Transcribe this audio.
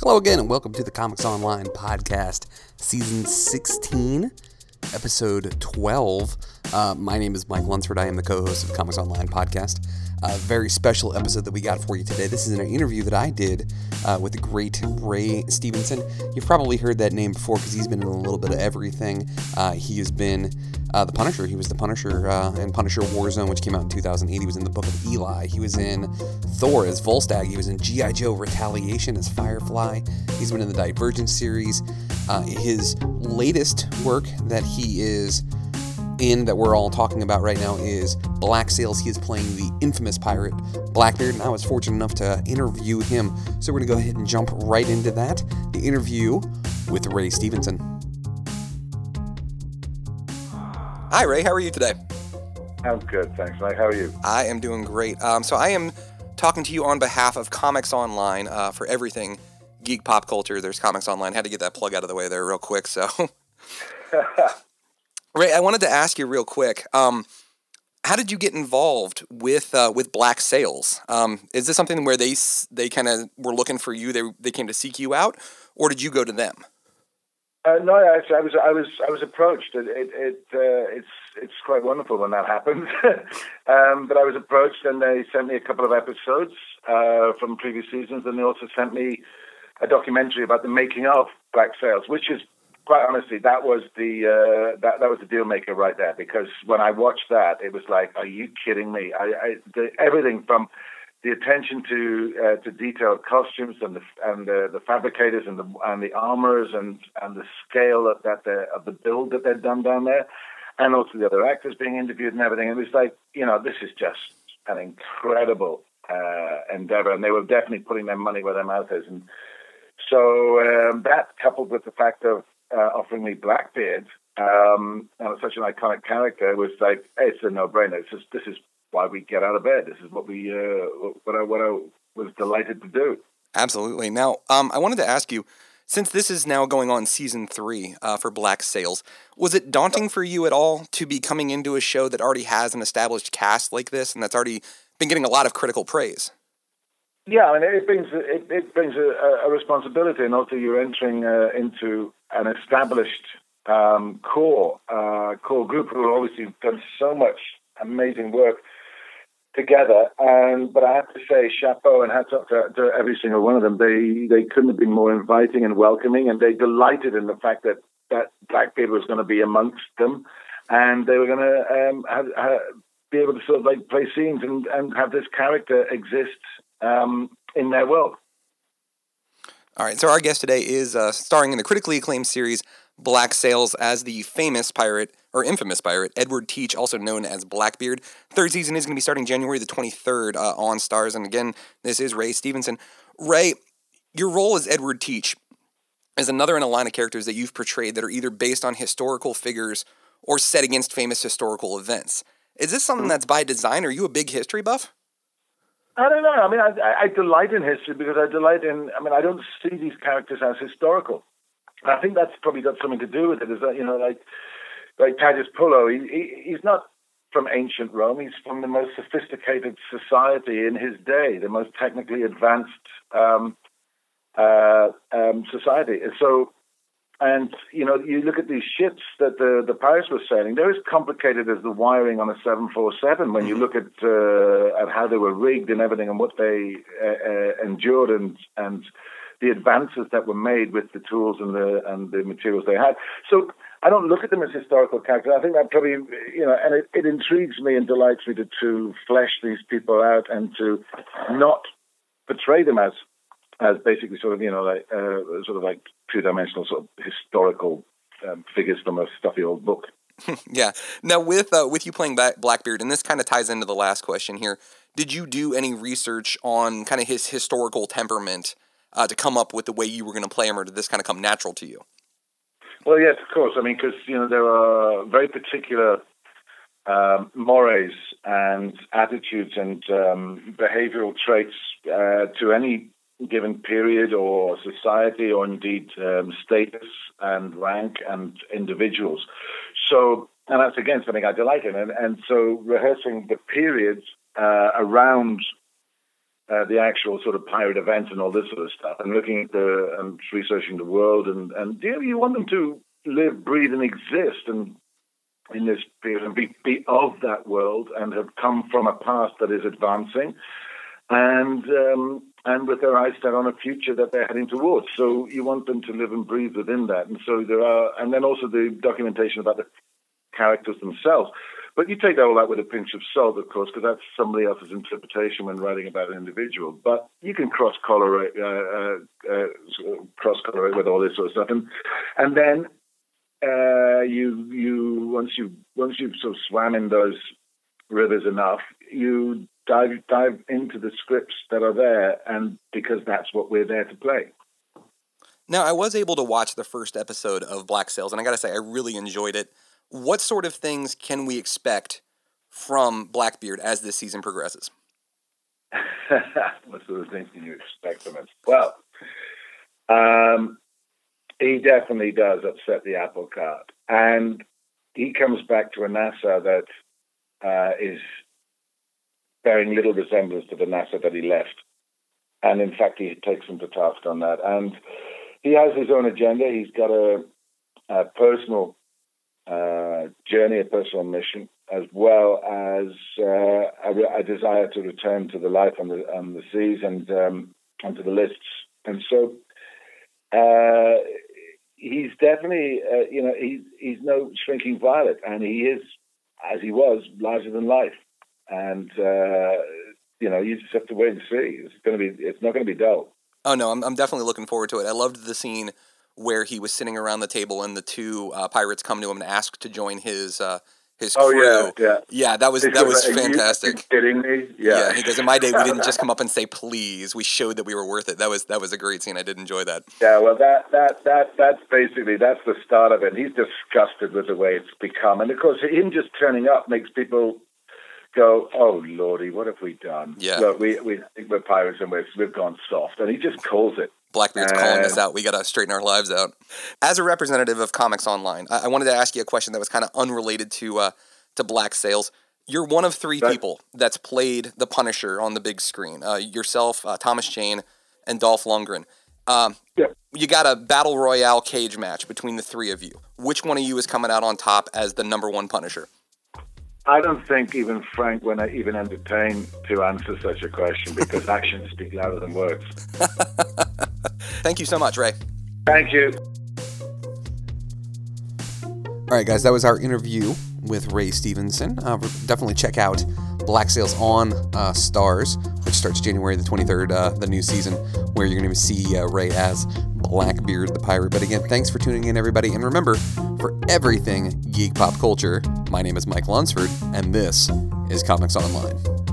Hello again, and welcome to the Comics Online podcast, season 16, episode 12. Uh, my name is Mike Lunsford. I am the co host of Comics Online podcast. A very special episode that we got for you today. This is an interview that I did uh, with the great Ray Stevenson. You've probably heard that name before because he's been in a little bit of everything. Uh, he has been uh, the Punisher. He was the Punisher uh, in Punisher Warzone, which came out in 2008. He was in the Book of Eli. He was in Thor as Volstagg. He was in G.I. Joe Retaliation as Firefly. He's been in the Divergent series. Uh, his latest work that he is in that we're all talking about right now is Black Sails. He is playing the infamous pirate Blackbeard, and I was fortunate enough to interview him. So we're going to go ahead and jump right into that the interview with Ray Stevenson. Hi, Ray. How are you today? I'm good, thanks, Mike. How are you? I am doing great. Um, so I am talking to you on behalf of Comics Online uh, for everything geek pop culture. There's Comics Online. Had to get that plug out of the way there real quick. So. Ray, I wanted to ask you real quick. Um, how did you get involved with uh, with Black Sails? Um, is this something where they they kind of were looking for you? They they came to seek you out, or did you go to them? Uh, no, actually, I was I was I was approached. It it, it uh, it's it's quite wonderful when that happens. um, but I was approached, and they sent me a couple of episodes uh, from previous seasons, and they also sent me a documentary about the making of Black Sails, which is quite honestly, that was the uh, that that was the deal maker right there. Because when I watched that, it was like, are you kidding me? I, I the, everything from the attention to uh, to detailed costumes and the and the, the fabricators and the and the armors and and the scale of that the, of the build that they'd done down there, and also the other actors being interviewed and everything. It was like, you know, this is just an incredible uh, endeavor, and they were definitely putting their money where their mouth is. And so um, that, coupled with the fact of uh, offering me Blackbeard, um, and such an iconic character, was like, hey, it's a no-brainer. It's just, this is why we get out of bed. This is what we, uh, what I, what I was delighted to do. Absolutely. Now, um, I wanted to ask you, since this is now going on season three uh, for Black Sails, was it daunting for you at all to be coming into a show that already has an established cast like this and that's already been getting a lot of critical praise? Yeah, I mean, it brings it, it brings a, a, responsibility, and also you're entering uh, into an established um, core uh, core group who have obviously done so much amazing work together. And but I have to say, chapeau and hats off to, to, every single one of them. They they couldn't have been more inviting and welcoming, and they delighted in the fact that that Blackbeard was going to be amongst them, and they were going to um, have, have, be able to sort of like play scenes and, and have this character exist um, in their world. All right, so our guest today is uh, starring in the critically acclaimed series Black Sails as the famous pirate or infamous pirate Edward Teach, also known as Blackbeard. Third season is going to be starting January the 23rd uh, on Starz, and again, this is Ray Stevenson. Ray, your role as Edward Teach is another in a line of characters that you've portrayed that are either based on historical figures or set against famous historical events. Is this something mm-hmm. that's by design? Are you a big history buff? I don't know. I mean, I, I delight in history because I delight in. I mean, I don't see these characters as historical. I think that's probably got something to do with it. Is that you know, like like Titus Pullo, he, he he's not from ancient Rome. He's from the most sophisticated society in his day, the most technically advanced um, uh, um, society. And So and you know, you look at these ships that the the pirates were sailing; they're as complicated as the wiring on a seven four seven. When you look at uh, at how they were rigged and everything, and what they uh, uh, endured, and and the advances that were made with the tools and the and the materials they had. So I don't look at them as historical characters. I think that probably you know, and it, it intrigues me and delights me to to flesh these people out and to not portray them as as basically sort of you know like uh, sort of like two dimensional sort of historical um, figures from a stuffy old book. yeah. Now with uh, with you playing Blackbeard, and this kind of ties into the last question here. Did you do any research on kind of his historical temperament uh, to come up with the way you were going to play him, or did this kind of come natural to you? Well, yes, of course. I mean, because you know there are very particular um, mores and attitudes and um, behavioral traits uh, to any given period or society or indeed um, status and rank and individuals. So, and that's again something I delight in. And, and so rehearsing the periods uh, around uh, the actual sort of pirate events and all this sort of stuff, and looking at the and researching the world, and and you, know, you want them to live, breathe, and exist, and in this period, and be, be of that world, and have come from a past that is advancing, and um, and with their eyes set on a future that they're heading towards. So you want them to live and breathe within that, and so there are, and then also the documentation about the characters themselves. But you take that all that with a pinch of salt, of course, because that's somebody else's interpretation when writing about an individual. But you can cross colorate, uh, uh, uh, cross colorate with all this sort of stuff, and and then uh, you you once you once you've sort of swam in those rivers enough, you dive dive into the scripts that are there, and because that's what we're there to play. Now, I was able to watch the first episode of Black Sails, and I got to say, I really enjoyed it what sort of things can we expect from Blackbeard as this season progresses? what sort of things can you expect from him? Well, um, he definitely does upset the apple cart, and he comes back to a Nassau that uh, is bearing little resemblance to the Nassau that he left, and in fact, he takes him to task on that. And he has his own agenda. He's got a, a personal uh, journey, a personal mission, as well as uh, a, a, desire to return to the life on the on the seas and um, onto the lists. And so uh, he's definitely, uh, you know, he's he's no shrinking violet, and he is, as he was, larger than life. And uh, you know, you just have to wait and see. It's going to be, it's not going to be dull. Oh no, I'm I'm definitely looking forward to it. I loved the scene where he was sitting around the table and the two uh, pirates come to him and ask to join his uh, his crew. Oh yeah, yeah, yeah. That was that was fantastic. You kidding me? Yeah. yeah. He goes. In my day, we didn't just come up and say please. We showed that we were worth it. That was that was a great scene. I did enjoy that. Yeah. Well, that that that that's basically that's the start of it. He's disgusted with the way it's become, and of course, him just turning up makes people go, "Oh lordy, what have we done? Yeah, Look, we we think we're pirates and we've we've gone soft," and he just calls it. Blackbeard's calling us out. We got to straighten our lives out. As a representative of Comics Online, I, I wanted to ask you a question that was kind of unrelated to uh, to Black Sails. You're one of three people that's played the Punisher on the big screen. Uh, yourself, uh, Thomas Jane, and Dolph Lundgren. Um, yeah. You got a battle royale cage match between the three of you. Which one of you is coming out on top as the number one Punisher? I don't think even Frank when I even entertain to answer such a question because actions speak louder than words. Thank you so much, Ray. Thank you. All right, guys, that was our interview with Ray Stevenson. Uh, definitely check out Black Sails on uh, Starz, which starts January the 23rd, uh, the new season, where you're going to see uh, Ray as Blackbeard the Pirate. But again, thanks for tuning in, everybody. And remember, for everything geek pop culture, my name is Mike Lunsford, and this is Comics Online.